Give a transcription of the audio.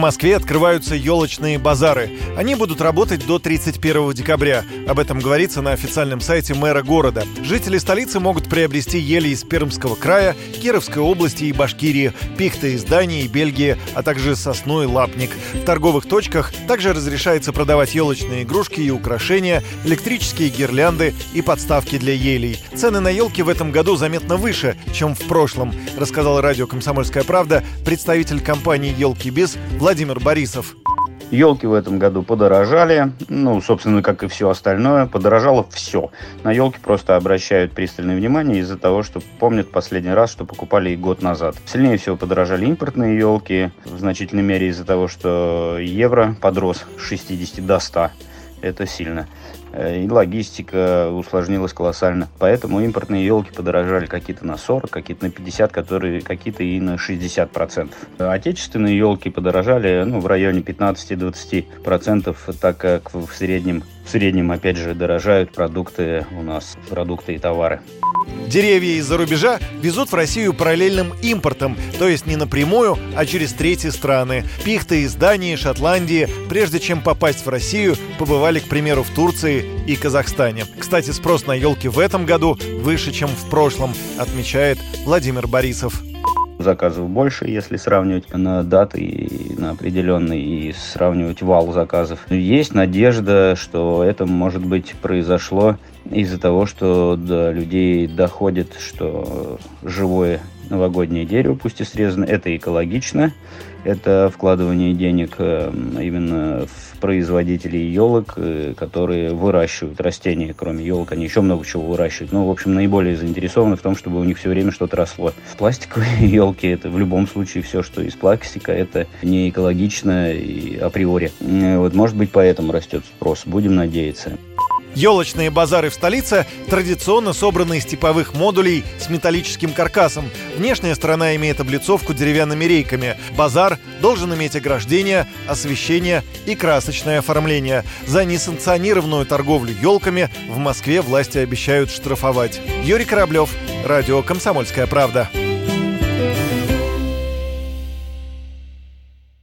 Москве открываются елочные базары. Они будут работать до 31 декабря. Об этом говорится на официальном сайте мэра города. Жители столицы могут приобрести ели из Пермского края, Кировской области и Башкирии, пихты из Дании и Бельгии, а также сосну и лапник. В торговых точках также разрешается продавать елочные игрушки и украшения, электрические гирлянды и подставки для елей. Цены на елки в этом году заметно выше, чем в прошлом, рассказал радио «Комсомольская правда» представитель компании «Елки Без» Владимир Владимир Борисов. Елки в этом году подорожали, ну, собственно, как и все остальное, подорожало все. На елки просто обращают пристальное внимание из-за того, что помнят последний раз, что покупали год назад. Сильнее всего подорожали импортные елки, в значительной мере из-за того, что евро подрос с 60 до 100. Это сильно. Э, и логистика усложнилась колоссально. Поэтому импортные елки подорожали какие-то на 40, какие-то на 50, которые какие-то и на 60 процентов. Отечественные елки подорожали ну, в районе 15-20 процентов, так как в среднем, в среднем, опять же, дорожают продукты у нас, продукты и товары. Деревья из-за рубежа везут в Россию параллельным импортом, то есть не напрямую, а через третьи страны. Пихты из Дании, Шотландии, прежде чем попасть в Россию, побывали, к примеру, в Турции и Казахстане. Кстати, спрос на елки в этом году выше, чем в прошлом, отмечает Владимир Борисов заказов больше, если сравнивать на даты и на определенные и сравнивать вал заказов. Есть надежда, что это, может быть, произошло из-за того, что до людей доходит, что живое новогоднее дерево, пусть и срезано, это экологично, это вкладывание денег эм, именно в производителей елок, э, которые выращивают растения, кроме елок, они еще много чего выращивают. Но, в общем, наиболее заинтересованы в том, чтобы у них все время что-то росло. Пластиковые елки это в любом случае все, что из пластика, это не экологично и априори. Вот, может быть, поэтому растет спрос. Будем надеяться. Елочные базары в столице традиционно собраны из типовых модулей с металлическим каркасом. Внешняя сторона имеет облицовку деревянными рейками. Базар должен иметь ограждение, освещение и красочное оформление. За несанкционированную торговлю елками в Москве власти обещают штрафовать. Юрий Кораблев, Радио «Комсомольская правда».